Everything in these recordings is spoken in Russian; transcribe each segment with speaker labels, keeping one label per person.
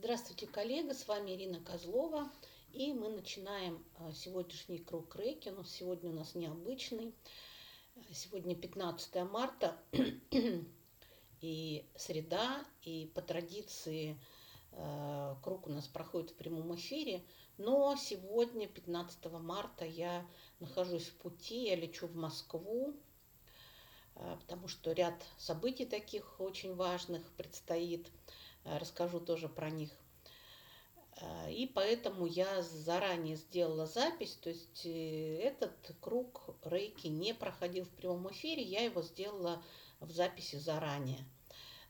Speaker 1: Здравствуйте, коллега, с вами Ирина Козлова. И мы начинаем а, сегодняшний круг рейки. Но сегодня у нас необычный. Сегодня 15 марта и среда. И по традиции а, круг у нас проходит в прямом эфире. Но сегодня, 15 марта, я нахожусь в пути, я лечу в Москву, а, потому что ряд событий таких очень важных предстоит – расскажу тоже про них. Э, и поэтому я заранее сделала запись, то есть э, этот круг рейки не проходил в прямом эфире, я его сделала в записи заранее.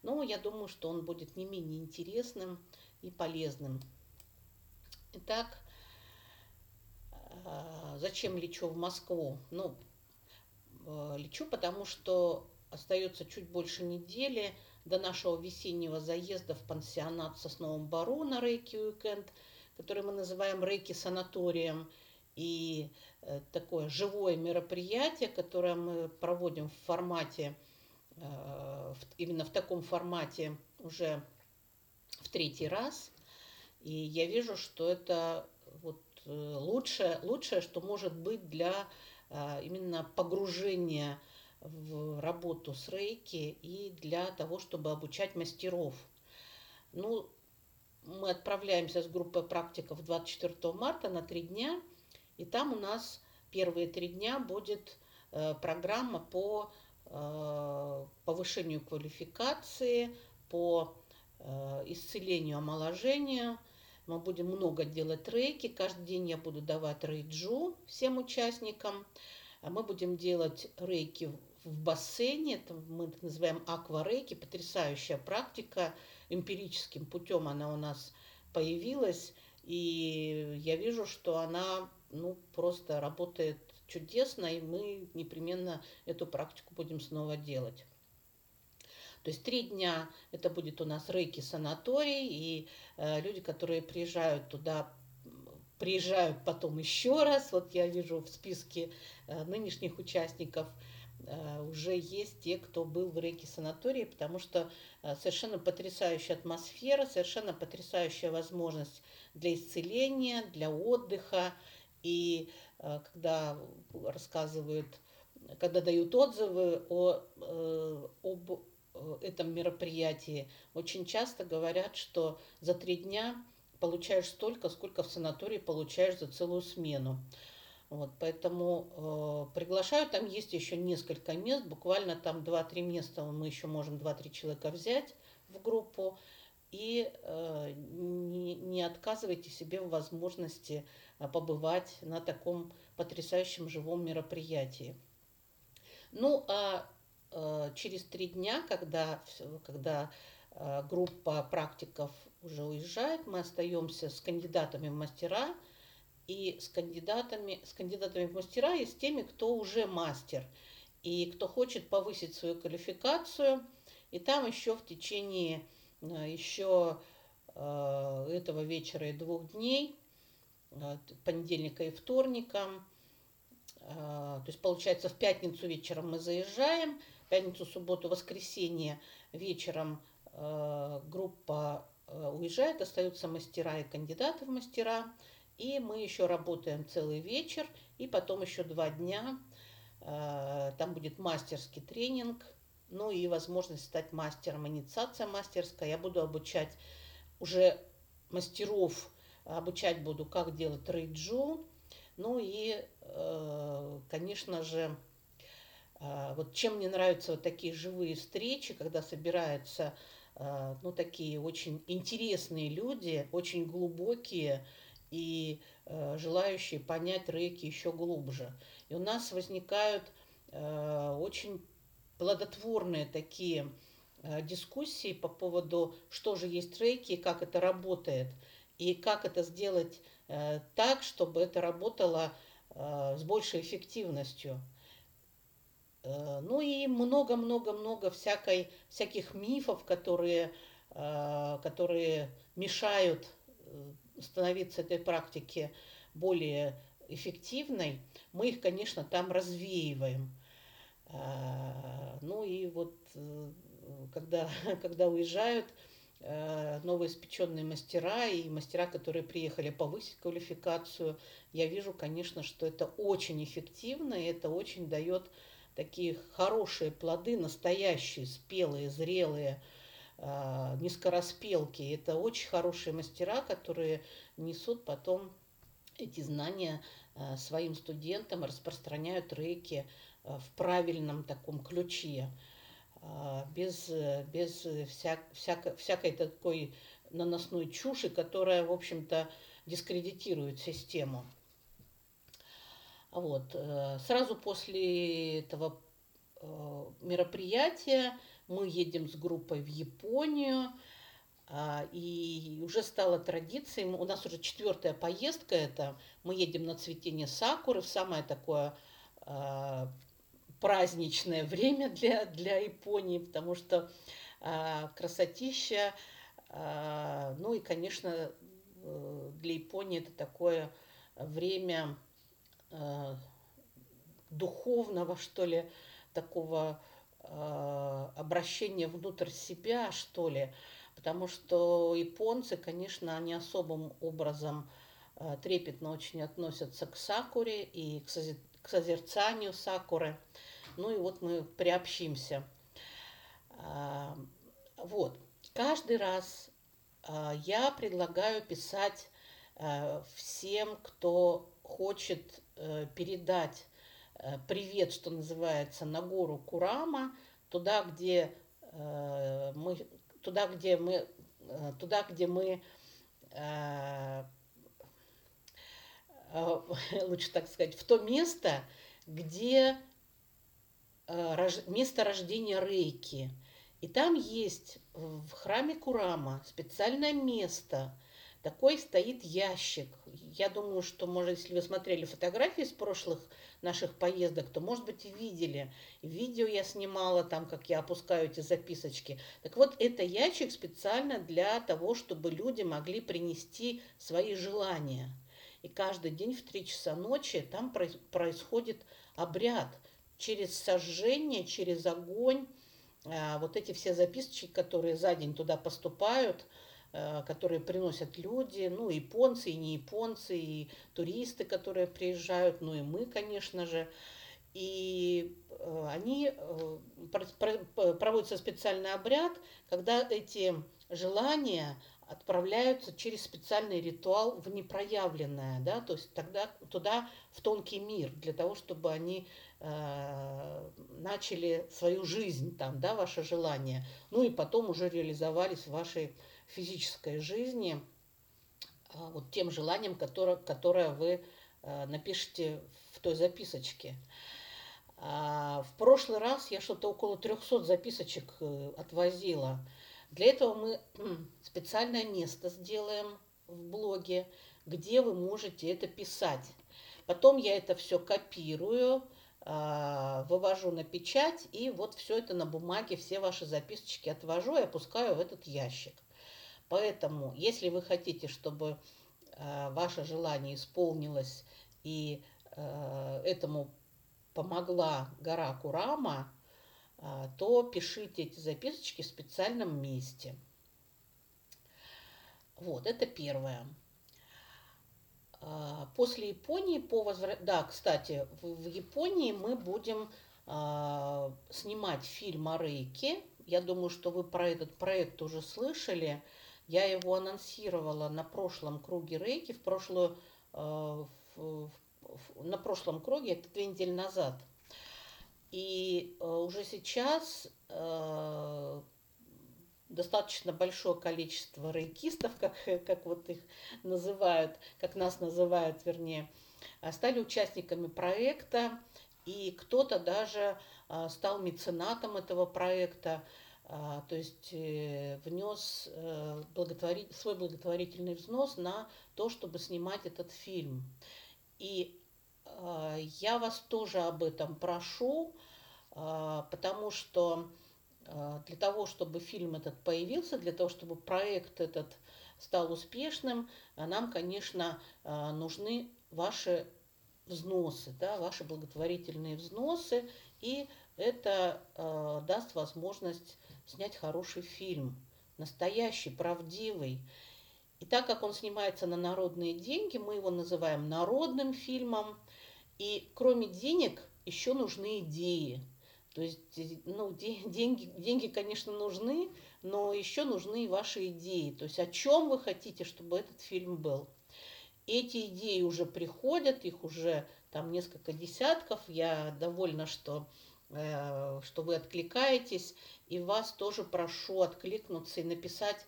Speaker 1: Но я думаю, что он будет не менее интересным и полезным. Итак, зачем лечу в Москву? Ну, лечу, потому что остается чуть больше недели – до нашего весеннего заезда в пансионат в Сосновом Бару на Рейки Уикенд, который мы называем Рейки санаторием. И э, такое живое мероприятие, которое мы проводим в формате, э, именно в таком формате уже в третий раз. И я вижу, что это вот э, лучшее, лучшее, что может быть для именно погружения в работу с рейки и для того, чтобы обучать мастеров. Ну, мы отправляемся с группой практиков 24 марта на три дня, и там у нас первые три дня будет э, программа по э, повышению квалификации, по э, исцелению, омоложению. Мы будем много делать рейки. Каждый день я буду давать рейджу всем участникам. Мы будем делать рейки в бассейне, это мы называем акварейки, потрясающая практика, эмпирическим путем она у нас появилась, и я вижу, что она ну, просто работает чудесно, и мы непременно эту практику будем снова делать. То есть три дня это будет у нас рейки санаторий, и э, люди, которые приезжают туда, приезжают потом еще раз. Вот я вижу в списке э, нынешних участников – уже есть те, кто был в рейке санатории, потому что э, совершенно потрясающая атмосфера, совершенно потрясающая возможность для исцеления, для отдыха. И э, когда рассказывают, когда дают отзывы о, об этом мероприятии, очень часто говорят, что за три дня получаешь столько, сколько в санатории получаешь за целую смену. Вот, поэтому э, приглашаю, там есть еще несколько мест, буквально там 2-3 места мы еще можем 2-3 человека взять в группу. И э, не, не отказывайте себе в возможности э, побывать на таком потрясающем живом мероприятии. Ну, а э, через три дня, когда, когда э, группа практиков уже уезжает, мы остаемся с кандидатами в мастера – и с кандидатами, с кандидатами в мастера и с теми, кто уже мастер и кто хочет повысить свою квалификацию. И там еще в течение э, еще э, этого вечера и двух дней, э, понедельника и вторника, то есть получается в пятницу вечером мы заезжаем, пятницу, субботу, воскресенье вечером группа уезжает, остаются мастера и кандидаты в мастера. И мы еще работаем целый вечер, и потом еще два дня. Э, там будет мастерский тренинг, ну и возможность стать мастером, инициация мастерская. Я буду обучать уже мастеров, обучать буду, как делать рейджу. Ну и, э, конечно же, э, вот чем мне нравятся вот такие живые встречи, когда собираются ну, такие очень интересные люди, очень глубокие, и э, желающие понять рейки еще глубже. И у нас возникают э, очень плодотворные такие э, дискуссии по поводу, что же есть рейки как это работает, и как это сделать э, так, чтобы это работало э, с большей эффективностью. Э, ну и много-много-много всякой, всяких мифов, которые, э, которые мешают э, становиться этой практике более эффективной, мы их, конечно, там развеиваем. А, ну и вот э, когда, когда уезжают э, новоиспеченные мастера и мастера, которые приехали повысить квалификацию. Я вижу, конечно, что это очень эффективно, и это очень дает такие хорошие плоды, настоящие, спелые, зрелые, низкораспелки. Это очень хорошие мастера, которые несут потом эти знания э, своим студентам, распространяют рейки в правильном таком ключе. А, без, без всяк, всяко, всякой такой наносной чуши, которая, в общем-то, дискредитирует систему. Вот. Э, сразу после этого э, мероприятия мы едем с группой в Японию, а, и уже стало традицией, у нас уже четвертая поездка это, мы едем на цветение сакуры в самое такое а, праздничное время для, для Японии, потому что а, красотища, ну и, конечно, э, для Японии это такое время духовного, что ли, такого а, обращения внутрь себя, что ли, потому что японцы, конечно, они особым образом а, трепетно очень относятся к сакуре и к созерцанию сакуры. Ну и вот мы приобщимся. А, вот. Каждый раз я предлагаю писать всем, кто хочет э, передать э, привет, что называется, на гору Курама, туда, где э, мы, туда, где мы, туда, где мы лучше так сказать, в то место, где э, место рождения Рейки. И там есть в храме Курама специальное место. Такой стоит ящик. Я думаю, что, может, если вы смотрели фотографии с прошлых наших поездок, то, может быть, и видели. Видео я снимала там, как я опускаю эти записочки. Так вот, это ящик специально для того, чтобы люди могли принести свои желания – и каждый день в три часа ночи там происходит обряд через сожжение, через огонь. А, вот эти все записочки, которые за день туда поступают, которые приносят люди, ну, японцы, и не японцы, и туристы, которые приезжают, ну, и мы, конечно же. И э, они, э, проводится специальный обряд, когда эти желания, отправляются через специальный ритуал в непроявленное, да, то есть тогда туда в тонкий мир для того, чтобы они э, начали свою жизнь там, да, ваше желание, ну и потом уже реализовались в вашей физической жизни э, вот тем желанием, которое, которое вы э, напишите в той записочке. А в прошлый раз я что-то около 300 записочек э, отвозила. Для этого мы специальное место сделаем в блоге, где вы можете это писать. Потом я это все копирую, а, вывожу на печать, и вот все это на бумаге, все ваши записочки отвожу и опускаю в этот ящик. Поэтому, если вы хотите, чтобы а, ваше желание исполнилось и а, этому помогла гора Курама, а, то пишите эти записочки в специальном месте. Вот, это первое. А, после Японии по возврат... Да, кстати, в Японии мы будем а, снимать фильм о Рейке. Я думаю, что вы про этот проект уже слышали. Я его анонсировала на прошлом круге Рейки, в прошлую, на прошлом круге, это две недели назад – и э, уже сейчас э, достаточно большое количество рейкистов, как, как вот их называют, как нас называют, вернее, э, стали участниками проекта, и кто-то даже стал меценатом этого проекта, то есть внес благотвори... свой благотворительный взнос на то, чтобы снимать этот фильм. И а, я вас тоже об этом прошу, а, потому что а, для того, чтобы фильм этот появился, для того, чтобы проект этот стал успешным, нам, конечно, нужны ваши взносы, да, ваши благотворительные взносы, и это даст возможность снять хороший фильм. настоящий, правдивый. И так как он снимается на народные деньги, мы его называем народным фильмом. И кроме денег еще нужны идеи. То есть, ну, деньги, деньги, конечно, нужны, но еще нужны и ваши идеи. То есть, о чем вы хотите, чтобы этот фильм был. Эти идеи уже приходят, их уже там несколько десятков. Я довольна, что, что вы откликаетесь. И вас тоже прошу откликнуться и написать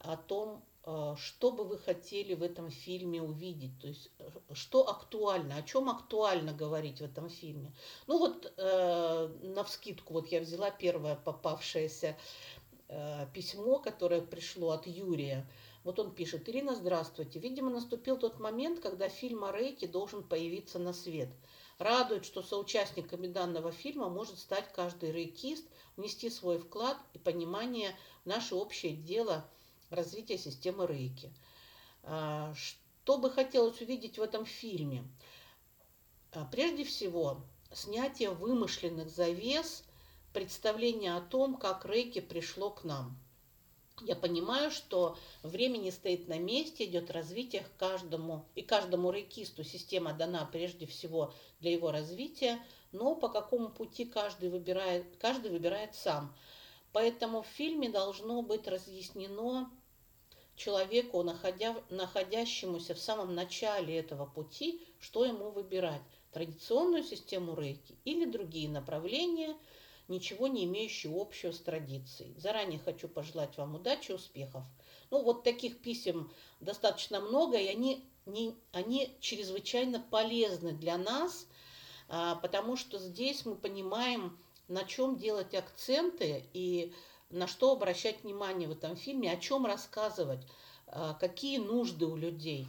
Speaker 1: о том, э, что бы вы хотели в этом фильме увидеть, то есть э, что актуально, о чем актуально говорить в этом фильме. Ну вот э, на вскидку вот я взяла первое попавшееся э, письмо, которое пришло от Юрия. Вот он пишет, Ирина, здравствуйте. Видимо, наступил тот момент, когда фильм о Рейке должен появиться на свет. Радует, что соучастниками данного фильма может стать каждый рейкист, внести свой вклад и понимание в наше общее дело развития системы рейки. А, что бы хотелось увидеть в этом фильме? А, прежде всего, снятие вымышленных завес, представление о том, как рейки пришло к нам – я понимаю, что время не стоит на месте, идет развитие к каждому, и каждому рейкисту система дана прежде всего для его развития, но по какому пути каждый выбирает, каждый выбирает сам. Поэтому в фильме должно быть разъяснено человеку, находя, находящемуся в самом начале этого пути, что ему выбирать. Традиционную систему рейки или другие направления – ничего не имеющие общего с традицией. Заранее хочу пожелать вам удачи успехов. Ну, вот таких писем достаточно много, и они, не, они чрезвычайно полезны для нас, а, потому что здесь мы понимаем, на чем делать акценты и на что обращать внимание в этом фильме, о чем рассказывать, а, какие нужды у людей.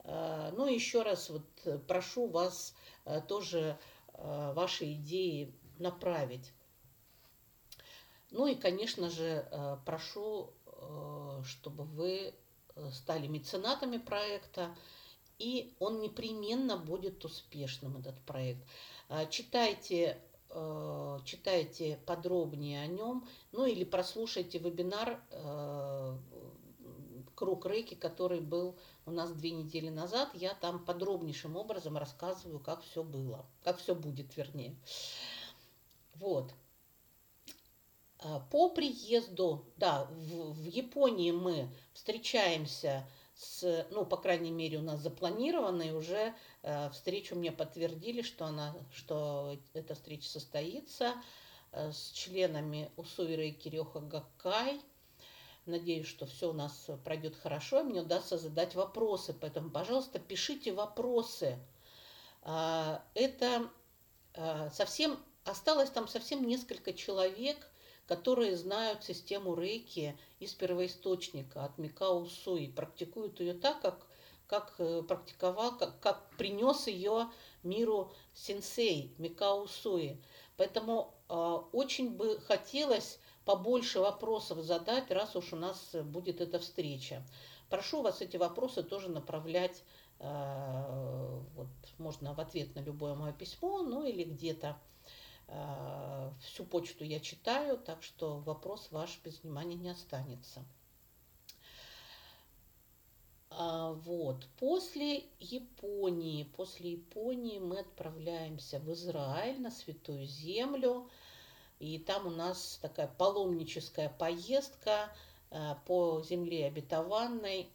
Speaker 1: А, ну, еще раз вот прошу вас тоже ваши идеи направить. Ну и, конечно же, э, прошу, э, чтобы вы э, стали меценатами проекта, и он непременно будет успешным, этот проект. Читайте, читайте подробнее о нем, ну или прослушайте вебинар «Круг Рейки», который был у нас две недели назад. Я там подробнейшим образом рассказываю, как все было, как все будет, вернее. Вот. А, по приезду, да, в, в Японии мы встречаемся с, ну, по крайней мере, у нас запланированной уже э, встречу мне подтвердили, что она, что эта встреча состоится э, с членами Усуира и Кирёха Гаккай. Надеюсь, что все у нас пройдет хорошо, и мне удастся задать вопросы. Поэтому, пожалуйста, пишите вопросы. Э, это э, совсем осталось там совсем несколько человек, которые знают систему рейки из первоисточника, от Микао Суи, практикуют ее так, как, как э, практиковал, как, как принес ее миру сенсей Микао Суи. Поэтому э, очень бы хотелось побольше вопросов задать, раз уж у нас будет эта встреча. Прошу вас эти вопросы тоже направлять, э, вот, можно в ответ на любое мое письмо, ну или где-то Э, всю почту я читаю, так что вопрос ваш без внимания не останется. А, вот. После Японии, после Японии мы отправляемся в Израиль на Святую Землю. И там у нас такая паломническая поездка э, по земле обетованной.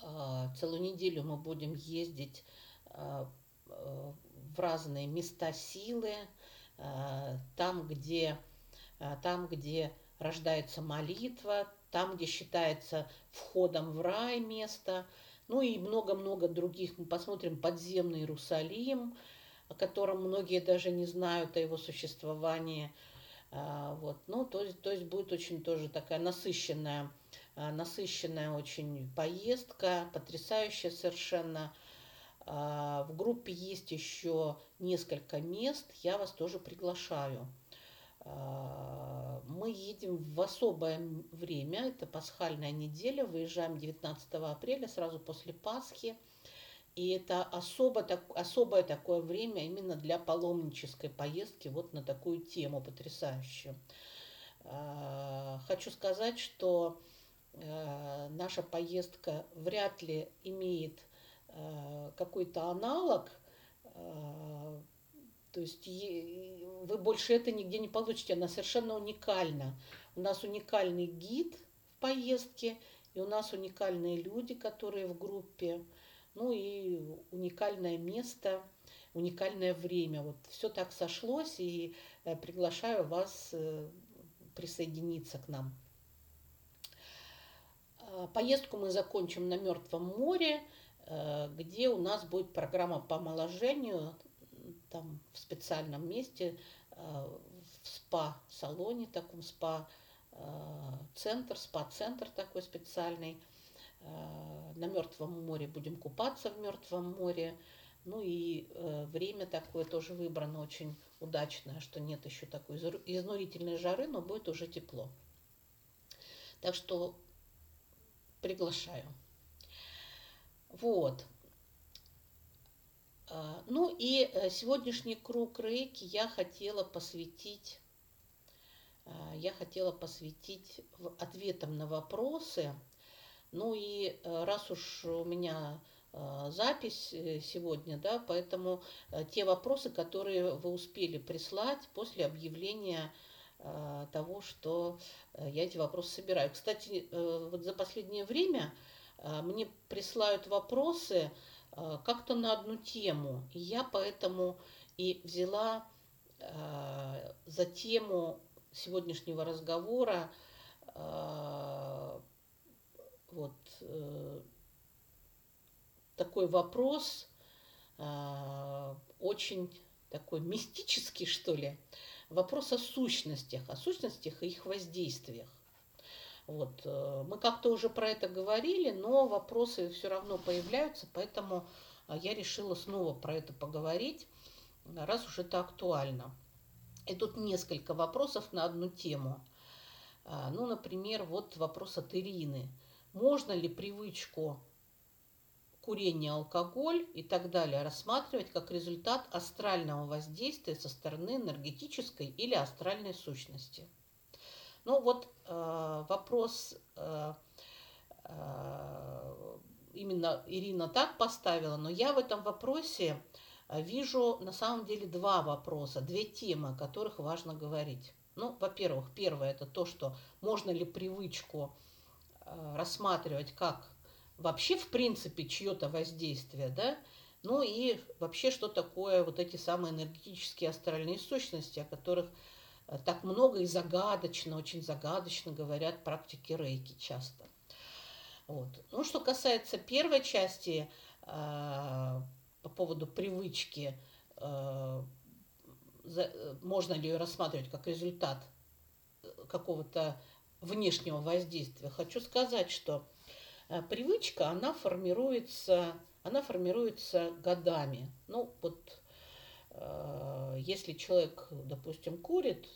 Speaker 1: Э, целую неделю мы будем ездить в разные места силы, э, там, где, э, там, где рождается молитва, там, где считается входом в рай место, ну и много-много других. Мы посмотрим подземный Иерусалим, о котором многие даже не знают о его существовании. Э, вот. Ну, то, есть, то есть будет очень тоже такая насыщенная, насыщенная очень поездка, потрясающая совершенно. А, в группе есть еще несколько мест, я вас тоже приглашаю. А, мы едем в особое время, это пасхальная неделя, выезжаем 19 апреля, сразу после Пасхи. И это особо, так, особое такое время именно для паломнической поездки вот на такую тему потрясающую. Хочу сказать, что наша поездка вряд ли имеет какой-то аналог то есть вы больше это нигде не получите, она совершенно уникальна. У нас уникальный гид в поездке, и у нас уникальные люди, которые в группе, ну и уникальное место, уникальное время. Вот все так сошлось, и э, приглашаю вас э, присоединиться к нам. Поездку мы закончим на Мертвом море, э, где у нас будет программа по омоложению там в специальном месте, э, в спа-салоне, таком спа-центр, спа-центр такой специальный. Э, на Мертвом море будем купаться в Мертвом море. Ну и э, время такое тоже выбрано очень удачное, что нет еще такой изнурительной жары, но будет уже тепло. Так что приглашаю. Вот. А, ну и э, сегодняшний круг рейки я хотела посвятить, а, я хотела посвятить ответам на вопросы. Ну и э, раз уж у меня а, запись э, сегодня, да, поэтому те вопросы, которые вы успели прислать после объявления того, что я эти вопросы собираю. Кстати, вот за последнее время мне присылают вопросы, Э, как-то на одну тему. И я поэтому и взяла э, за тему сегодняшнего разговора э, вот такой вопрос, очень такой мистический, что ли, вопрос о сущностях, о сущностях и их воздействиях. Вот. Э, мы как-то уже про это говорили, но вопросы все равно появляются, поэтому э, я решила снова про это поговорить, раз уж это актуально. И тут несколько вопросов на одну тему. Э, ну, например, вот вопрос от Ирины. Можно ли привычку курения, алкоголь и так далее рассматривать как результат астрального воздействия со стороны энергетической или астральной сущности? Ну вот э, вопрос э, э, именно Ирина так поставила, но я в этом вопросе э, вижу на самом деле два вопроса, две темы, о которых важно говорить. Ну, во-первых, первое это то, что можно ли привычку э, рассматривать как вообще в принципе чье-то воздействие, да, ну и вообще что такое вот эти самые энергетические астральные сущности, о которых так много и загадочно, очень загадочно говорят практики рейки часто. Вот. Ну, что касается первой части э, по поводу привычки, э, за, можно ли ее рассматривать как результат какого-то внешнего воздействия, хочу сказать, что э, привычка, она формируется, она формируется годами. Ну, вот Э, если человек, допустим, курит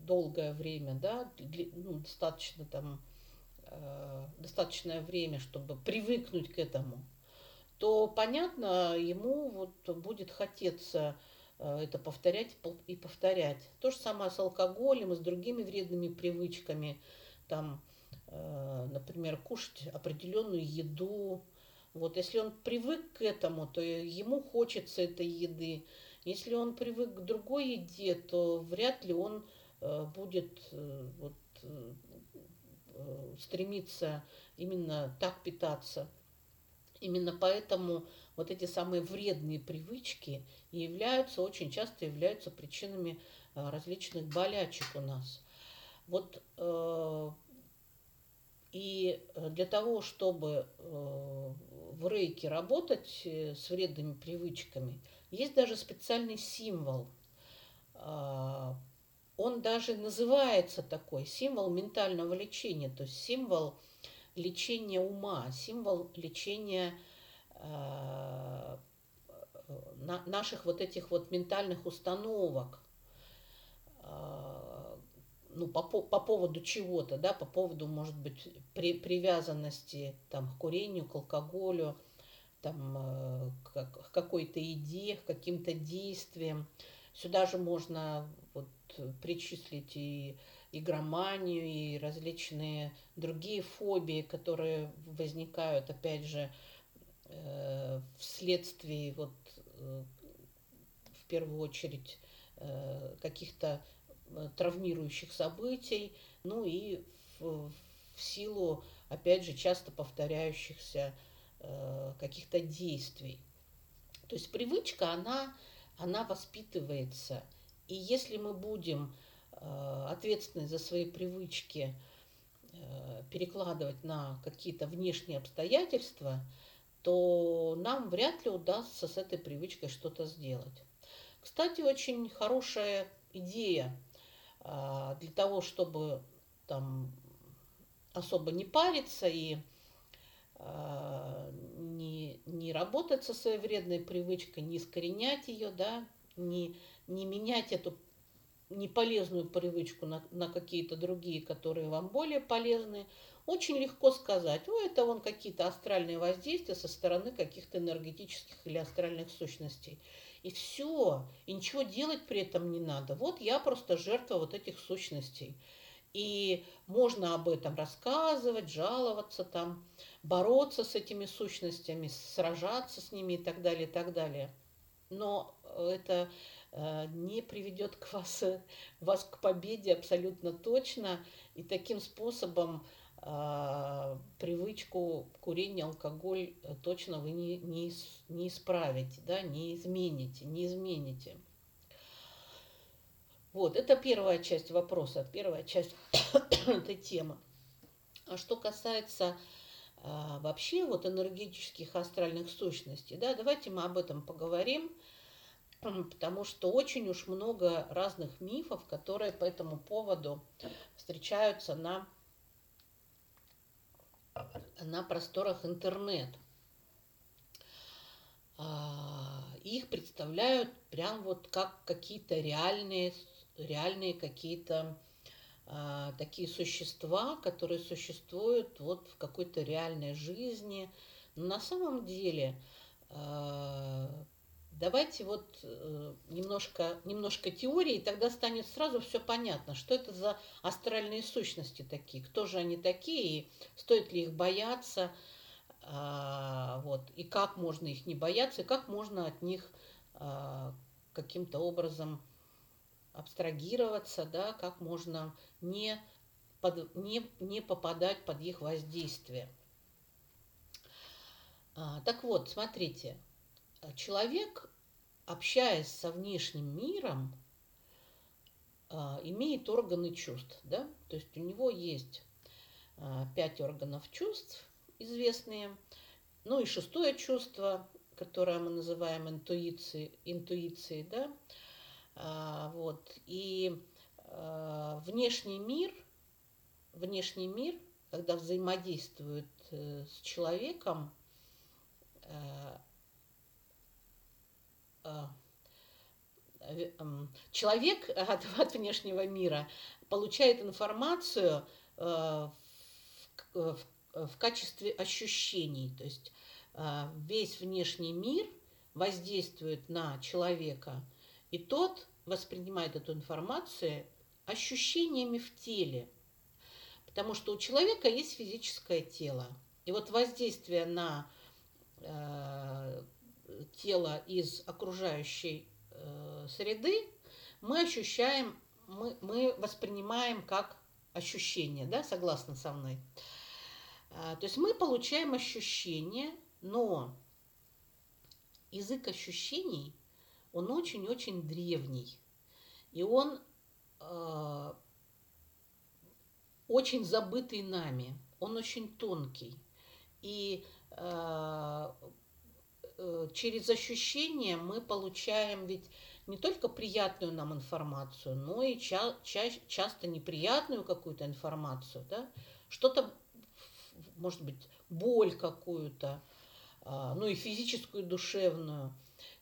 Speaker 1: долгое время, да, ну, достаточно там э, достаточное время, чтобы привыкнуть к этому, то понятно, ему вот будет хотеться э, это повторять и повторять. То же самое с алкоголем и с другими вредными привычками. Там, например, кушать определенную еду. Вот если он привык к этому, то ему хочется этой еды. Если он привык к другой еде, то вряд ли он э, будет э, вот, э, стремиться именно так питаться. Именно поэтому вот эти самые вредные привычки являются, очень часто являются причинами различных болячек у нас. Вот и для того, чтобы в рейке работать с вредными привычками, есть даже специальный символ. А, он даже называется такой, символ ментального лечения, то есть символ лечения ума, символ лечения а, наших вот этих вот ментальных установок а, ну, по, по поводу чего-то, да, по поводу, может быть, при, привязанности там, к курению, к алкоголю, там, э, к какой-то идее, к каким-то действиям. Сюда же можно вот, причислить и игроманию, и различные другие фобии, которые возникают, опять же, э, вследствие вот э, в первую очередь каких-то травмирующих событий, ну и в, в силу, опять же, часто повторяющихся каких-то действий. То есть привычка, она, она воспитывается. И если мы будем Э, ответственность за свои привычки э, перекладывать на какие-то внешние обстоятельства, то нам вряд ли удастся с этой привычкой что-то сделать. Кстати, очень хорошая идея э, для того, чтобы там особо не париться и не, не работать со своей вредной привычкой, не искоренять ее, да, не, не менять эту неполезную привычку на, на какие-то другие, которые вам более полезны, очень легко сказать, о, это вон какие-то астральные воздействия со стороны каких-то энергетических или астральных сущностей. И все, и ничего делать при этом не надо. Вот я просто жертва вот этих сущностей. И можно об этом рассказывать, жаловаться там, бороться с этими сущностями, сражаться с ними и так далее, и так далее. Но это Э, не приведет к вас, вас к победе абсолютно точно. И таким способом э, привычку курения, алкоголь э, точно вы не, не, не исправите, да, не измените, не измените. Вот, это первая часть вопроса, первая часть этой темы. А что касается а, вообще вот энергетических астральных сущностей, да, давайте мы об этом поговорим потому что очень уж много разных мифов, которые по этому поводу встречаются на, на просторах интернета. А, их представляют прям вот как какие-то реальные, реальные какие-то а, такие существа, которые существуют вот в какой-то реальной жизни. Но на самом деле а, Давайте вот э, немножко, немножко теории, и тогда станет сразу все понятно, что это за астральные сущности такие, кто же они такие, стоит ли их бояться, а, вот, и как можно их не бояться, и как можно от них а, каким-то образом абстрагироваться, да, как можно не, под, не, не попадать под их воздействие. А, так вот, смотрите, человек общаясь со внешним миром, а, имеет органы чувств, да, то есть у него есть а, пять органов чувств известные, ну и шестое чувство, которое мы называем интуицией, интуицией да, вот, и внешний мир, внешний мир, когда взаимодействует э, с человеком, э, Э, человек от, от внешнего мира получает информацию в, в, в качестве ощущений. То есть весь внешний мир воздействует на человека, и тот воспринимает эту информацию ощущениями в теле. Потому что у человека есть физическое тело. И вот воздействие на тело из окружающей э, среды, мы ощущаем, мы, мы воспринимаем как ощущение, да, согласно со мной. А, то есть мы получаем ощущение, но язык ощущений, он очень-очень древний. И он э, очень забытый нами, он очень тонкий. И э, Э, через ощущения мы получаем ведь не только приятную нам информацию, но и ча- ча- часто неприятную какую-то информацию, да, что-то, может быть, боль какую-то, а, ну и физическую, и душевную.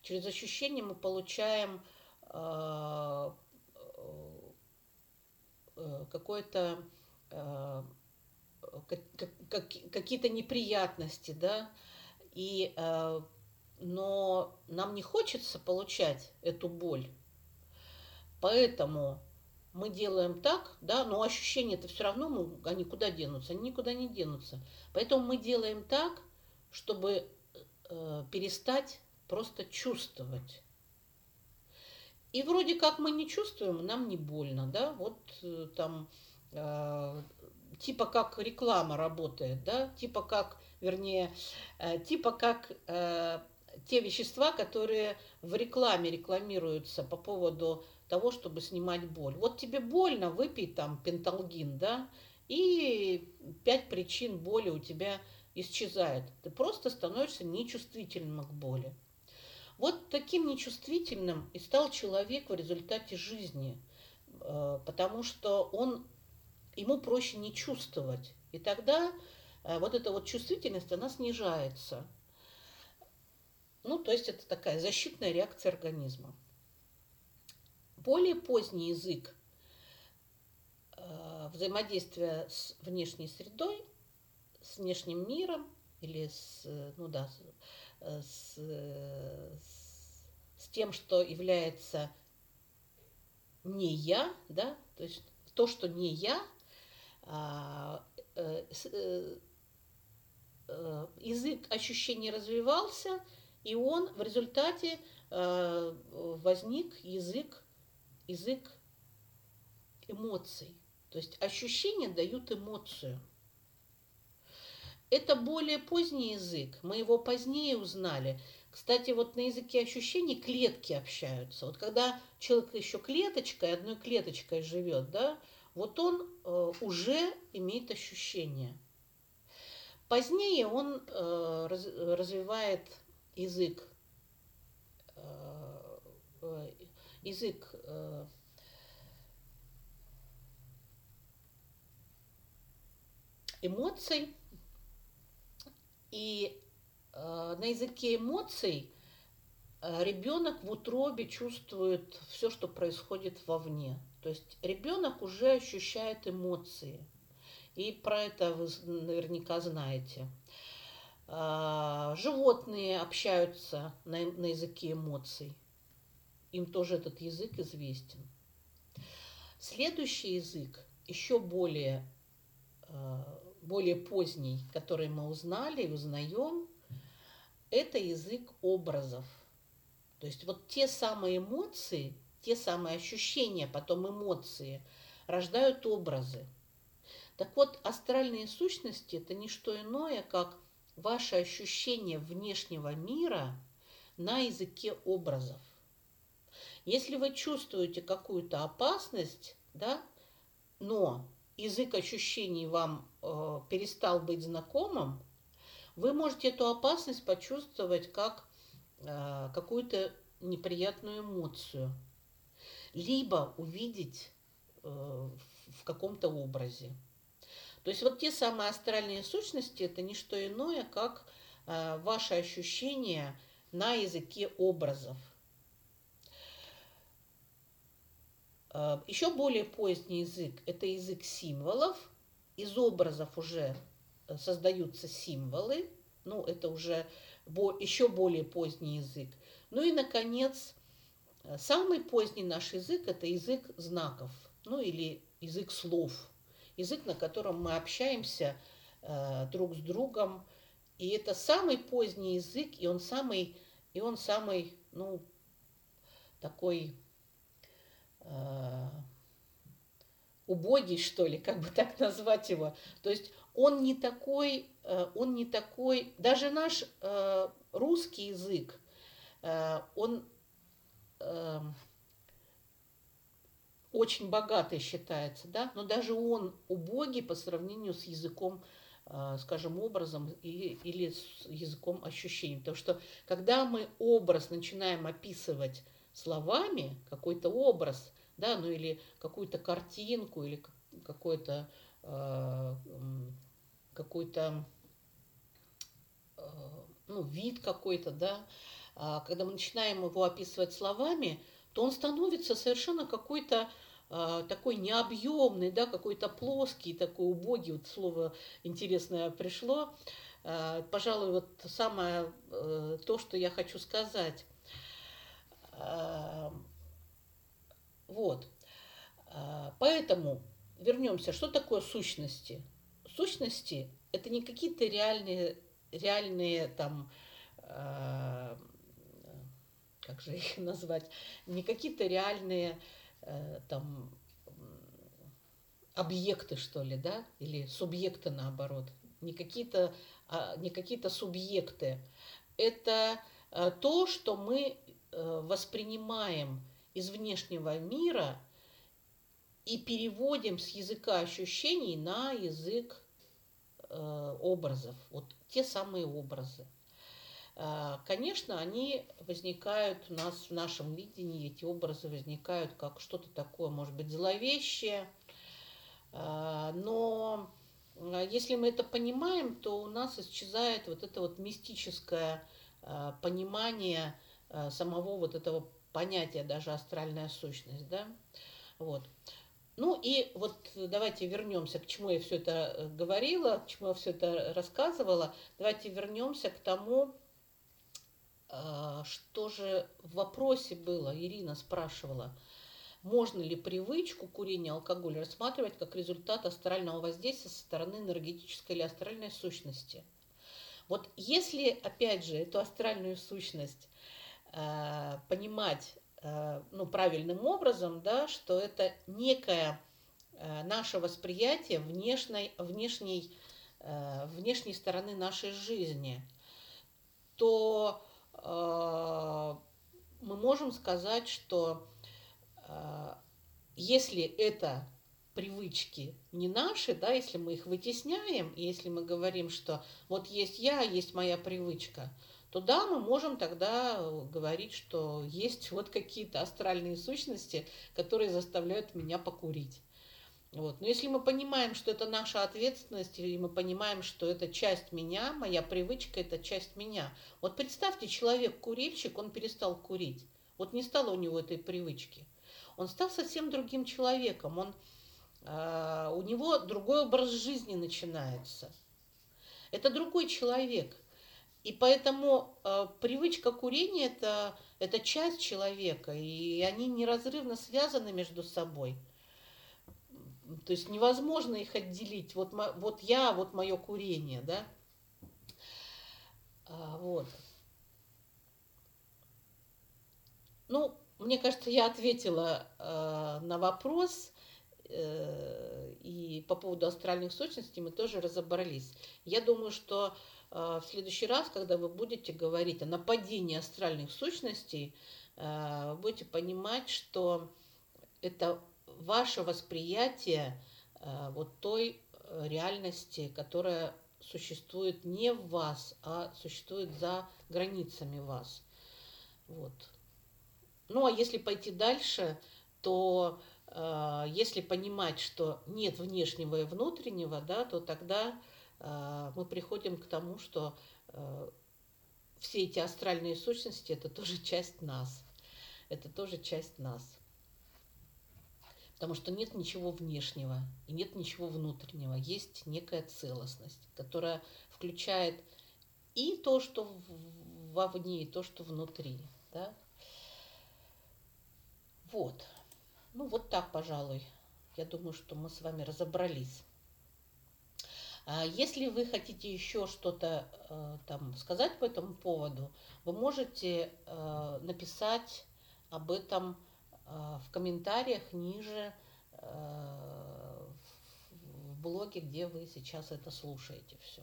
Speaker 1: Через ощущения мы получаем а, э, какое-то а, какие-то неприятности, да, и но нам не хочется получать эту боль. Поэтому мы делаем так, да, но ощущения-то все равно, ну, они куда денутся? Они никуда не денутся. Поэтому мы делаем так, чтобы э, перестать просто чувствовать. И вроде как мы не чувствуем, нам не больно, да, вот э, там э, типа как реклама работает, да, типа как, вернее, э, типа как э, те вещества, которые в рекламе рекламируются по поводу того, чтобы снимать боль. Вот тебе больно, выпей там пенталгин, да, и пять причин боли у тебя исчезает. Ты просто становишься нечувствительным к боли. Вот таким нечувствительным и стал человек в результате жизни, э, потому что он, ему проще не чувствовать. И тогда э, вот эта вот чувствительность, она снижается. Ну, то есть это такая защитная реакция организма. Более поздний язык э, взаимодействия с внешней средой, с внешним миром или с, ну да, с, с, с тем, что является не я, да, то есть то, что не я, а, э, э, э, язык ощущений развивался, и он в результате э, возник язык, язык эмоций. То есть ощущения дают эмоцию. Это более поздний язык, мы его позднее узнали. Кстати, вот на языке ощущений клетки общаются. Вот когда человек еще клеточкой, одной клеточкой живет, да, вот он э, уже имеет ощущение. Позднее он э, раз, развивает язык, э, э язык э, эмоций, и э, на языке эмоций э, ребенок в утробе чувствует все, что происходит вовне. То есть ребенок уже ощущает эмоции. И про это вы наверняка знаете. Э, животные общаются на, на языке эмоций. Им тоже этот язык известен. Следующий язык еще более э, более поздний, который мы узнали и узнаем, это язык образов. То есть вот те самые эмоции, те самые ощущения, потом эмоции, рождают образы. Так вот, астральные сущности – это не что иное, как ваше ощущение внешнего мира на языке образов. Если вы чувствуете какую-то опасность, да, но язык ощущений вам э, перестал быть знакомым, вы можете эту опасность почувствовать как э, какую-то неприятную эмоцию, либо увидеть э, в каком-то образе. То есть вот те самые астральные сущности это не что иное, как э, ваши ощущения на языке образов. Э, Еще более поздний язык – это язык символов. Из образов уже э, создаются символы. Ну, это уже еще более поздний язык. Ну и, наконец, э, самый поздний наш язык – это язык знаков, ну или язык слов. Язык, на котором мы общаемся друг с другом. И это самый поздний язык, и он самый, и он самый, ну, такой Э, убогий, что ли, как бы так назвать его. То есть он не такой, э, он не такой, даже наш э, русский язык, он очень богатый считается, да, но даже он убогий по сравнению с языком, скажем, образом или с языком ощущений. Потому что когда мы образ начинаем описывать словами какой-то образ, да, ну или какую-то картинку, или какой-то э, какой-то э, ну, вид какой-то, да, а когда мы начинаем его описывать словами, то он становится совершенно какой-то э, такой необъемный, да, какой-то плоский, такой убогий, вот слово интересное пришло. Э, пожалуй, вот самое э, то, что я хочу сказать. Вот. А, поэтому вернемся, что такое сущности? Сущности – это не какие-то реальные, реальные там, э, как же их назвать, не какие-то реальные э, там объекты, что ли, да, или субъекты наоборот, не какие-то а, не какие-то субъекты. Это то, что мы воспринимаем из внешнего мира и переводим с языка ощущений на язык э, образов. Вот те самые образы. Конечно, они возникают у нас в нашем видении, эти образы возникают как что-то такое, может быть, зловещее, но если мы это понимаем, то у нас исчезает вот это вот мистическое понимание самого вот этого понятие даже астральная сущность, да, вот. Ну и вот давайте вернемся, к чему я все это э, говорила, к чему я все это рассказывала. Давайте вернемся к тому, а, что же в вопросе было. Ирина спрашивала, можно ли привычку курения алкоголя рассматривать как результат астрального воздействия со стороны энергетической или астральной сущности. Вот если, опять же, эту астральную сущность Э, понимать э, ну, правильным образом, да, что это некое э, наше восприятие внешней, внешней, внешней стороны нашей жизни, то мы можем сказать, что если это привычки не наши, да, если мы их вытесняем, если мы говорим, что вот есть я, есть моя привычка, то да, мы можем тогда э, говорить, что есть вот какие-то астральные сущности, которые заставляют меня покурить. Вот. Но если мы понимаем, что это наша ответственность, и мы понимаем, что это часть меня, моя привычка – это часть меня. Вот представьте, человек-курильщик, он перестал курить. Вот не стало у него этой привычки. Он стал совсем другим человеком. Он, э, у него другой образ жизни начинается. Это другой человек – и поэтому э, привычка курения это, это часть человека, и они неразрывно связаны между собой. То есть невозможно их отделить. Вот, вот я, вот мое курение, да. А, вот. Ну, мне кажется, я ответила э, на вопрос. Э, и по поводу астральных сущностей мы тоже разобрались. Я думаю, что в следующий раз, когда вы будете говорить о нападении астральных сущностей, а, вы будете понимать, что это ваше восприятие а, вот той э, реальности, которая существует не в вас, а существует за границами вас. Вот. Ну а если пойти дальше, то э, если понимать, что нет внешнего и внутреннего, да, то тогда мы приходим к тому, что э, все эти астральные сущности – это тоже часть нас. Это тоже часть нас. Потому что нет ничего внешнего и нет ничего внутреннего. Есть некая целостность, которая включает и то, что вовне, и то, что внутри. Да? Вот. Ну, вот так, пожалуй. Я думаю, что мы с вами разобрались. А если вы хотите еще что-то э, там сказать по этому поводу, вы можете э, написать об этом э, в комментариях ниже в блоге, где вы сейчас это слушаете все.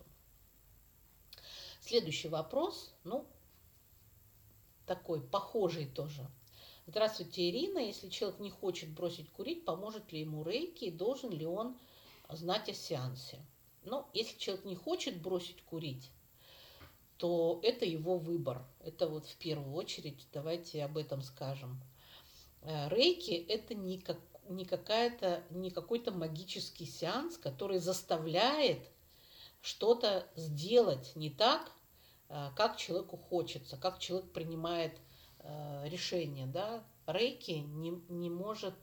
Speaker 1: Следующий вопрос, ну, такой похожий тоже. Здравствуйте, Ирина. Если человек не хочет бросить курить, поможет ли ему рейки и должен ли он знать о сеансе? Но если человек не хочет бросить курить, то это его выбор. Это вот в первую очередь, давайте об этом скажем. Э, рейки – это не, как, не, какая-то, не какой-то магический сеанс, который заставляет что-то сделать не так, э, как человеку хочется, как человек принимает э, решение. Да? Рейки не, не может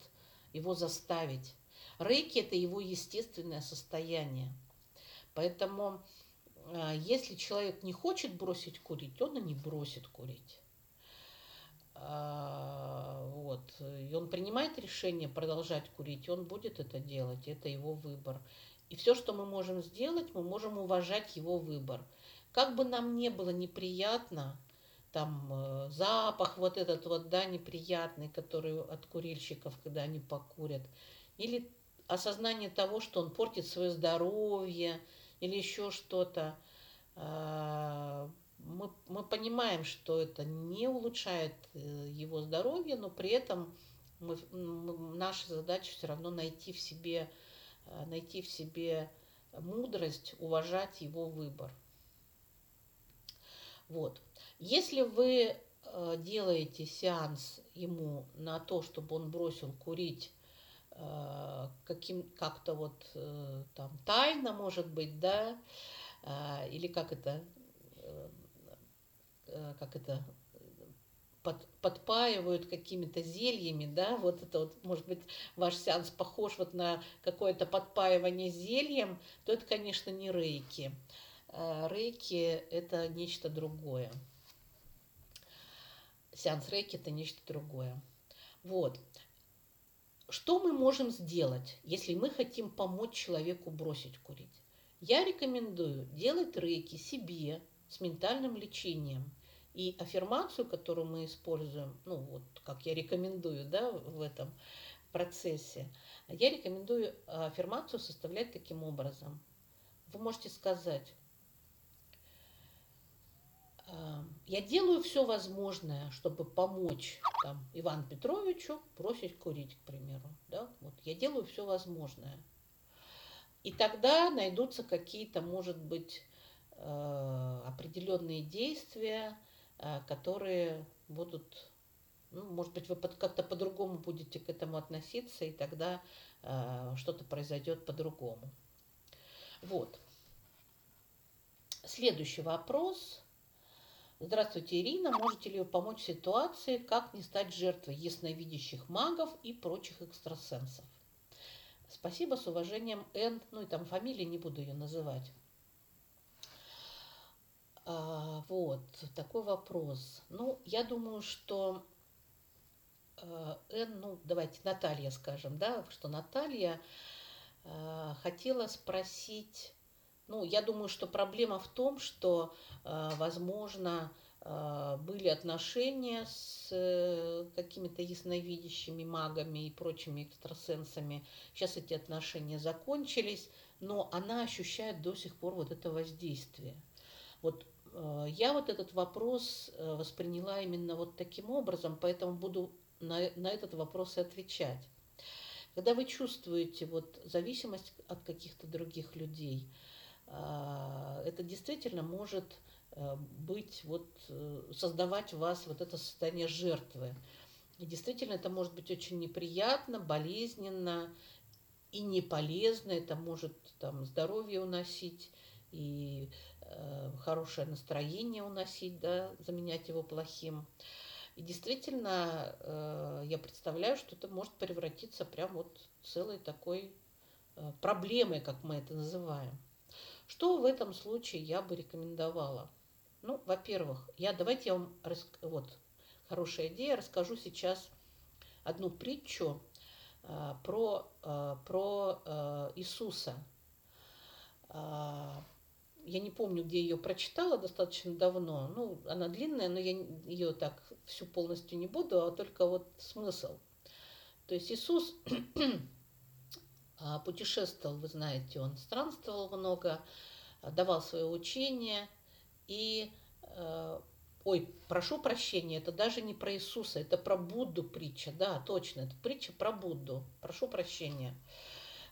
Speaker 1: его заставить. Рейки – это его естественное состояние – Поэтому а, если человек не хочет бросить курить, он и не бросит курить. А, вот. И он принимает решение продолжать курить, он будет это делать, это его выбор. И все, что мы можем сделать, мы можем уважать его выбор. Как бы нам не было неприятно, там э, запах вот этот вот, да, неприятный, который от курильщиков, когда они покурят, или осознание того, что он портит свое здоровье, или еще что-то, а, мы, мы понимаем, что это не улучшает э, его здоровье, но при этом мы, наша задача все равно найти в себе, э, найти в себе мудрость, уважать его выбор. Вот. Если вы э, делаете сеанс ему на то, чтобы он бросил курить каким как-то вот там тайно, может быть, да, или как это Э, как это, под, подпаивают какими-то зельями, да, вот это вот, может быть, ваш сеанс похож вот на какое-то подпаивание зельем, то это, конечно, не рейки. Э, рейки – это нечто другое. Сеанс рейки – это нечто другое. Вот. Что мы можем сделать, если мы хотим помочь человеку бросить курить? Я рекомендую делать рейки себе с ментальным лечением – и аффирмацию, которую мы используем, ну вот как я рекомендую да, в этом процессе, я рекомендую аффирмацию составлять таким образом. Вы можете сказать, «А, я делаю все возможное, чтобы помочь там, Ивану Петровичу бросить курить, к примеру. Да? Вот, я делаю все возможное. И тогда найдутся какие-то, может быть, э, определенные действия, Э, которые будут, ну, может быть, вы как-то по-другому будете к этому относиться, и тогда э, что-то произойдет по-другому. Вот. Следующий вопрос. Здравствуйте, Ирина. Можете ли вы помочь в ситуации, как не стать жертвой ясновидящих магов и прочих экстрасенсов? Спасибо, с уважением, Н. Ну и там фамилии не буду ее называть. А, вот, такой вопрос. Ну, я думаю, что э, Н, ну, давайте Наталья скажем, да, что Наталья э, хотела спросить, ну, я думаю, что проблема в том, что, э, возможно, были отношения с какими-то ясновидящими магами и прочими экстрасенсами. Сейчас эти отношения закончились, но она ощущает до сих пор вот это воздействие. Вот Э, я вот этот вопрос э, восприняла именно вот таким образом, поэтому буду на, на этот вопрос и отвечать. Когда вы чувствуете вот зависимость от каких-то других людей, э, это действительно может быть, вот, создавать в вас вот это состояние жертвы. И действительно, это может быть очень неприятно, болезненно и не полезно. Это может там, здоровье уносить и Э, хорошее настроение уносить, да, заменять его плохим. И действительно, э, я представляю, что это может превратиться прям вот целой такой э, проблемой, как мы это называем. Что в этом случае я бы рекомендовала? Ну, во-первых, я давайте я вам рас... вот хорошая идея, расскажу сейчас одну притчу про про Иисуса я не помню, где ее прочитала достаточно давно. Ну, она длинная, но я ее так всю полностью не буду, а только вот смысл. То есть Иисус путешествовал, вы знаете, он странствовал много, давал свое учение и э, ой, прошу прощения, это даже не про Иисуса, это про Будду притча, да, точно, это притча про Будду, прошу прощения.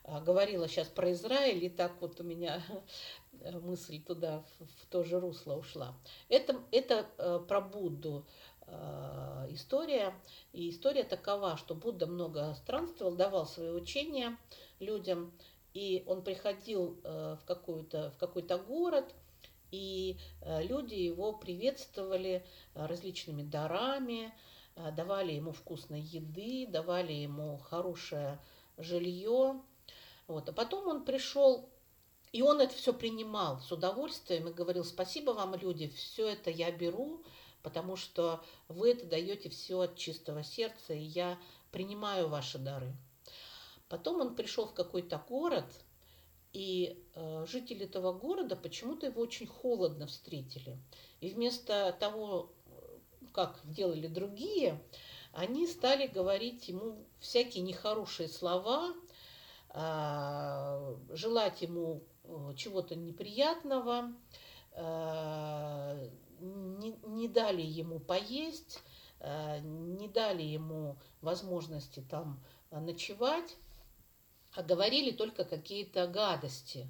Speaker 1: А, говорила сейчас про Израиль, и так вот у меня мысль туда, в то же русло ушла. Это, это э, про Будду э, история. И история такова, что Будда много странствовал, давал свои учения людям, и он приходил э, в, какую-то, в какой-то город, и люди его приветствовали различными дарами, давали ему вкусной еды, давали ему хорошее жилье, вот. А потом он пришел, и он это все принимал с удовольствием и говорил, спасибо вам, люди, все это я беру, потому что вы это даете все от чистого сердца, и я принимаю ваши дары. Потом он пришел в какой-то город, и э, жители этого города почему-то его очень холодно встретили. И вместо того, как делали другие, они стали говорить ему всякие нехорошие слова, э, желать ему э, чего-то неприятного, э, не, не дали ему поесть, э, не дали ему возможности там ночевать а говорили только какие-то гадости.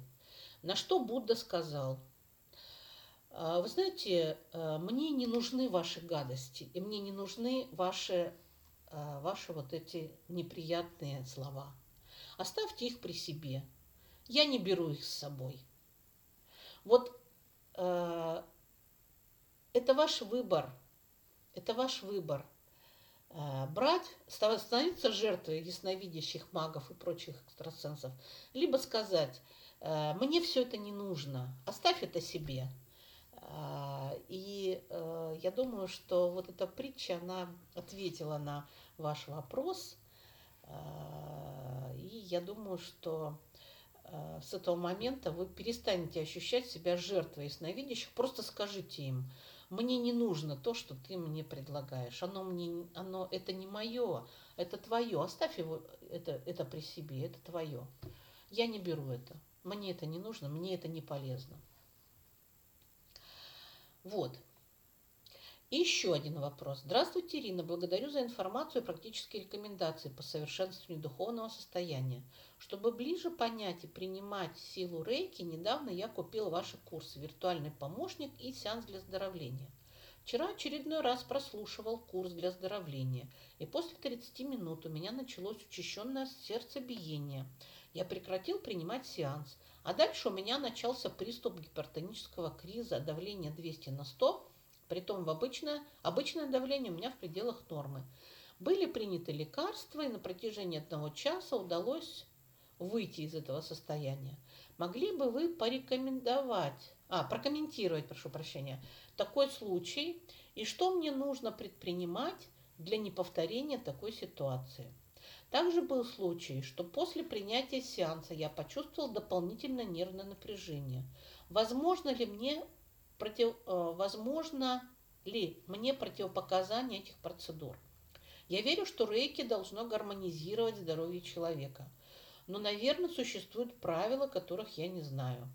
Speaker 1: На что Будда сказал, «А, вы знаете, а, мне не нужны ваши гадости, и мне не нужны ваши, а, ваши вот эти неприятные слова. Оставьте их при себе. Я не беру их с собой. Вот это ваш выбор. Это ваш выбор. Э, брать, становиться жертвой ясновидящих магов и прочих экстрасенсов, либо сказать, э, мне все это не нужно, оставь это себе. Э, и я думаю, что вот эта притча, она ответила на ваш вопрос. И я думаю, что с этого момента вы перестанете ощущать себя жертвой ясновидящих. Просто скажите им, мне не нужно то, что ты мне предлагаешь. Оно мне, оно, это не мое, это твое. Оставь его, это, это при себе, это твое. Я не беру это. Мне это не нужно, мне это не полезно. Вот. И еще один вопрос. Здравствуйте, Ирина. Благодарю за информацию и практические рекомендации по совершенствованию духовного состояния. Чтобы ближе понять и принимать силу рейки, недавно я купила ваши курсы «Виртуальный помощник» и «Сеанс для оздоровления». Вчера очередной раз прослушивал курс для оздоровления, и после 30 минут у меня началось учащенное сердцебиение. Я прекратил принимать сеанс, а дальше у меня начался приступ гипертонического криза, давление 200 на 100, Притом в обычное, обычное давление у меня в пределах нормы. Были приняты лекарства, и на протяжении одного часа удалось выйти из этого состояния. Могли бы вы порекомендовать, а, прокомментировать, прошу прощения, такой случай и что мне нужно предпринимать для неповторения такой ситуации? Также был случай, что после принятия сеанса я почувствовал дополнительное нервное напряжение. Возможно ли мне против, э, возможно ли мне противопоказание этих процедур. Я верю, что рейки должно гармонизировать здоровье человека. Но, наверное, существуют правила, которых я не знаю.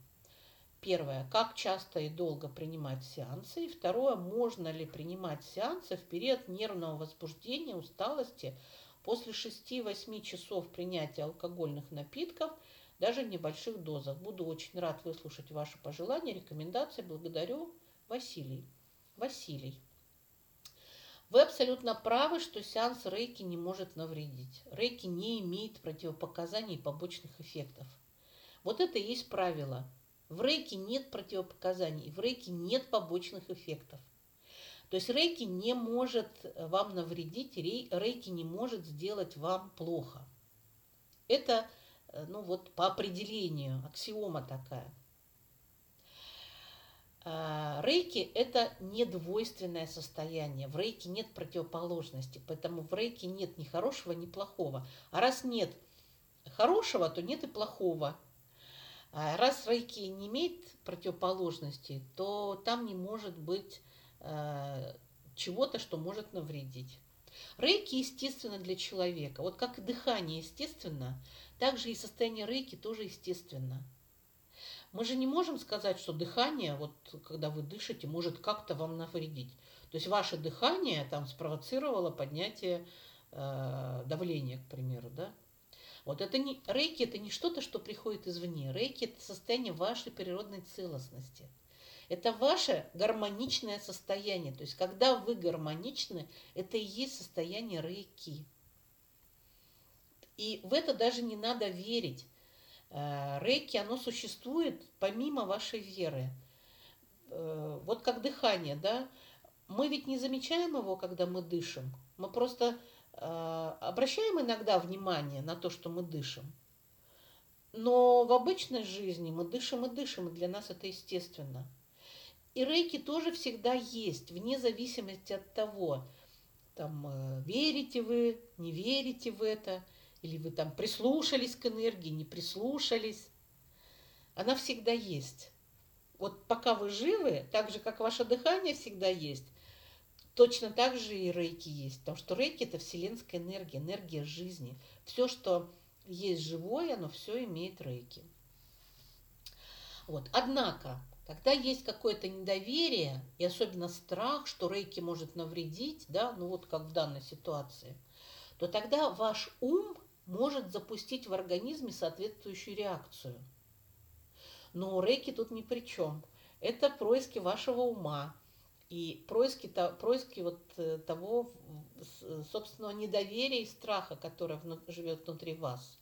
Speaker 1: Первое. Как часто и долго принимать сеансы? И второе. Можно ли принимать сеансы в период нервного возбуждения, усталости, после 6-8 часов принятия алкогольных напитков – даже в небольших дозах. Буду очень рад выслушать ваши пожелания, рекомендации. Благодарю, Василий. Василий. Вы абсолютно правы, что сеанс рейки не может навредить. Рейки не имеет противопоказаний и побочных эффектов. Вот это и есть правило. В рейке нет противопоказаний, в рейке нет побочных эффектов. То есть рейки не может вам навредить, рейки не может сделать вам плохо. Это Э, ну вот по определению, аксиома такая. А, рейки – это недвойственное состояние. В рейке нет противоположности, поэтому в рейке нет ни хорошего, ни плохого. А раз нет хорошего, то нет и плохого. А раз рейки не имеет противоположности, то там не может быть э, чего-то, что может навредить. Рейки естественно для человека. Вот как и дыхание естественно, также и состояние рейки тоже естественно. Мы же не можем сказать, что дыхание, вот когда вы дышите, может как-то вам навредить. То есть ваше дыхание там спровоцировало поднятие э, давления, к примеру, да? Вот это не рейки, это не что-то, что приходит извне. Рейки это состояние вашей природной целостности. Это ваше гармоничное состояние. То есть, когда вы гармоничны, это и есть состояние рейки. И в это даже не надо верить. Э, рейки, оно существует помимо вашей веры. Э, вот как дыхание, да? Мы ведь не замечаем его, когда мы дышим. Мы просто э, обращаем иногда внимание на то, что мы дышим. Но в обычной жизни мы дышим и дышим, и для нас это естественно. И рейки тоже всегда есть, вне зависимости от того, там, э, верите вы, не верите в это, или вы там прислушались к энергии, не прислушались. Она всегда есть. Вот пока вы живы, так же, как ваше дыхание всегда есть, точно так же и рейки есть. Потому что рейки – это вселенская энергия, энергия жизни. Все, что есть живое, оно все имеет рейки. Вот. Однако, когда есть какое-то недоверие, и особенно страх, что рейки может навредить, да, ну вот как в данной ситуации, то тогда ваш ум может запустить в организме соответствующую реакцию. Но рейки тут ни при чем. Это происки вашего ума и происки, происки вот э, того собственного недоверия и страха, которое живет внутри вас.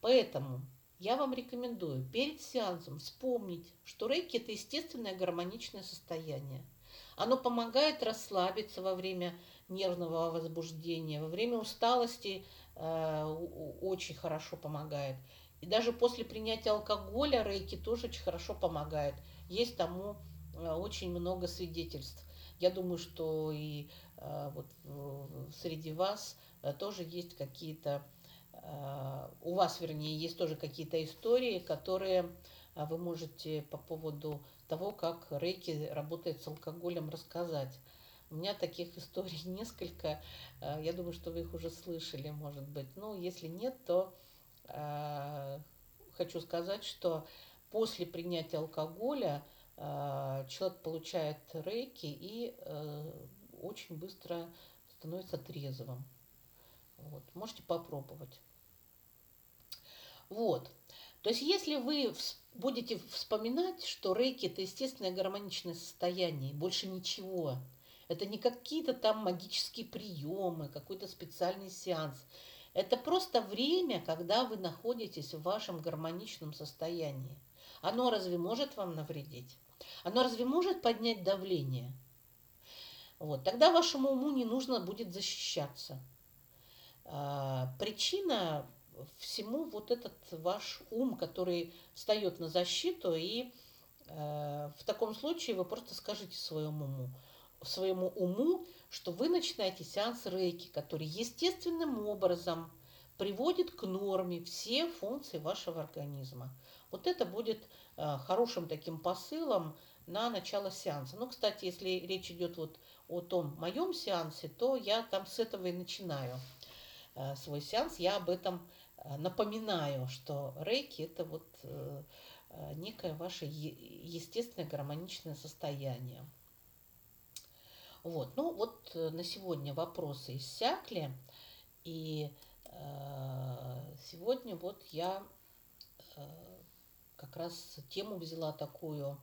Speaker 1: Поэтому я вам рекомендую перед сеансом вспомнить, что рейки – это естественное гармоничное состояние. Оно помогает расслабиться во время нервного возбуждения, во время усталости э, очень хорошо помогает. И даже после принятия алкоголя рейки тоже очень хорошо помогает. Есть тому э, очень много свидетельств. Я думаю, что и э, вот среди вас э, тоже есть какие-то у вас, вернее, есть тоже какие-то истории, которые вы можете по поводу того, как рейки работает с алкоголем, рассказать. У меня таких историй несколько. Я думаю, что вы их уже слышали, может быть. Ну, если нет, то хочу сказать, что после принятия алкоголя человек получает рейки и очень быстро становится трезвым. Вот. Можете попробовать. Вот. То есть, если вы будете вспоминать, что рейки – это естественное гармоничное состояние, больше ничего, это не какие-то там магические приемы, какой-то специальный сеанс. Это просто время, когда вы находитесь в вашем гармоничном состоянии. Оно разве может вам навредить? Оно разве может поднять давление? Вот. Тогда вашему уму не нужно будет защищаться. А, причина всему вот этот ваш ум, который встает на защиту, и э, в таком случае вы просто скажите своему уму, своему уму, что вы начинаете сеанс рейки, который естественным образом приводит к норме все функции вашего организма. Вот это будет э, хорошим таким посылом на начало сеанса. Ну, кстати, если речь идет вот о том моем сеансе, то я там с этого и начинаю э, свой сеанс. Я об этом напоминаю, что рейки это вот э, э, некое ваше естественное гармоничное состояние. Вот, ну вот на сегодня вопросы иссякли, и сегодня вот я как раз тему взяла такую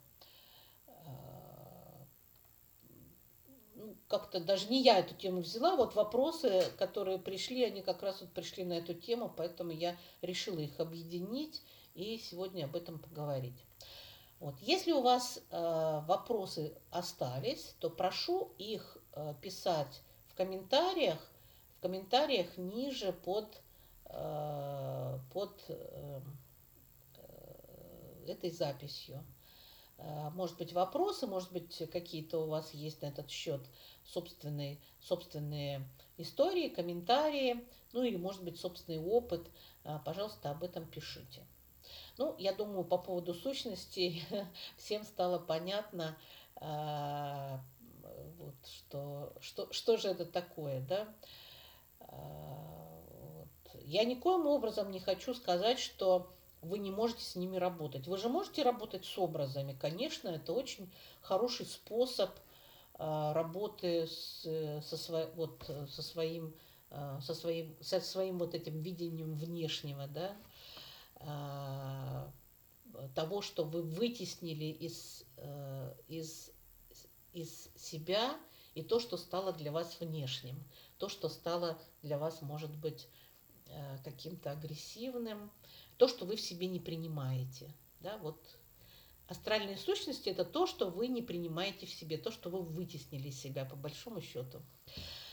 Speaker 1: ну, как-то даже не я эту тему взяла, вот вопросы, которые пришли, они как раз вот пришли на эту тему, поэтому я решила их объединить и сегодня об этом поговорить. Вот. Если у вас э, вопросы остались, то прошу их э, писать в комментариях, в комментариях ниже под, э, под э, э этой записью. Э, может быть, вопросы, может быть, какие-то у вас есть на этот счет собственные, собственные истории, комментарии, ну или, может быть, собственный опыт. Э, пожалуйста, об этом пишите. Ну, я думаю, по поводу сущности всем стало понятно, э, вот, что, что, что же это такое, да. Вот. Я никоим образом не хочу сказать, что вы не можете с ними работать. Вы же можете работать с образами, конечно, это очень хороший способ а, работы с, со, сво, вот, со своим а, со своим, со своим вот этим видением внешнего, да, а, того, что вы вытеснили из, из, из себя и то, что стало для вас внешним, то, что стало для вас, может быть, каким-то агрессивным, то, что вы в себе не принимаете. Да, вот астральные сущности – это то, что вы не принимаете в себе, то, что вы вытеснили из себя, по большому счету.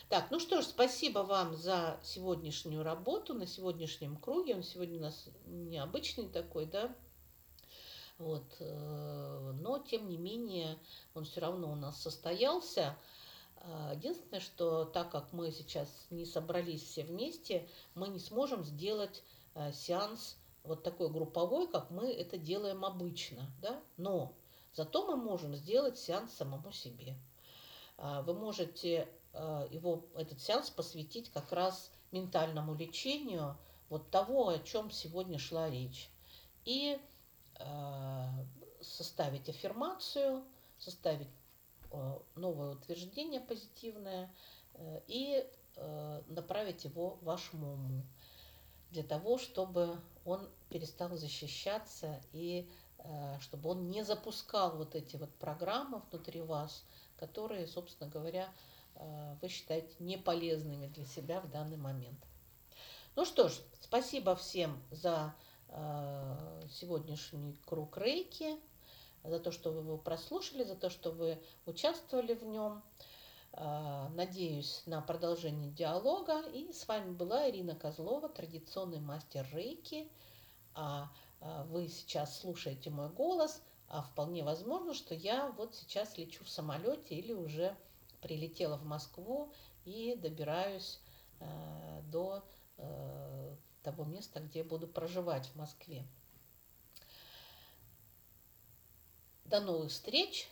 Speaker 1: Так, ну что ж, спасибо вам за сегодняшнюю работу на сегодняшнем круге. Он сегодня у нас необычный такой, да. Вот. Но, тем не менее, он все равно у нас состоялся. Единственное, что так как мы сейчас не собрались все вместе, мы не сможем сделать сеанс вот такой групповой, как мы это делаем обычно. Да? Но зато мы можем сделать сеанс самому себе. Вы можете его, этот сеанс посвятить как раз ментальному лечению вот того, о чем сегодня шла речь. И э, составить аффирмацию, составить новое утверждение позитивное э, и э, направить его вашему уму для того, чтобы он перестал защищаться и э, чтобы он не запускал вот эти вот программы внутри вас, которые, собственно говоря, Э, вы считаете неполезными для себя в данный момент. Ну что ж, спасибо всем за э, сегодняшний круг рейки, за то, что вы его прослушали, за то, что вы участвовали в нем. Э, надеюсь на продолжение диалога. И с вами была Ирина Козлова, традиционный мастер рейки. А вы сейчас слушаете мой голос, а вполне возможно, что я вот сейчас лечу в самолете или уже прилетела в Москву и добираюсь до того места, где буду проживать в Москве. До новых встреч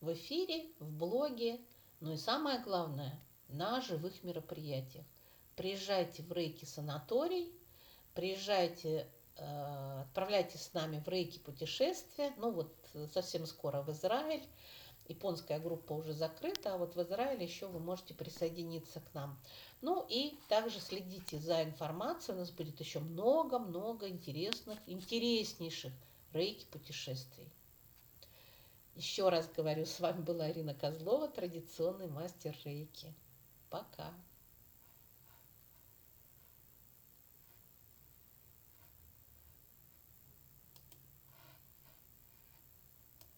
Speaker 1: в эфире, в блоге, ну и самое главное, на живых мероприятиях. Приезжайте в Рейки санаторий, приезжайте, э, отправляйтесь с нами в Рейки путешествие, ну вот совсем скоро в Израиль, японская группа уже закрыта, а вот в Израиле еще вы можете присоединиться к нам. Ну и также следите за информацией, у нас будет еще много-много интересных, интереснейших рейки путешествий. Еще раз говорю, с вами была Ирина Козлова, традиционный мастер рейки. Пока!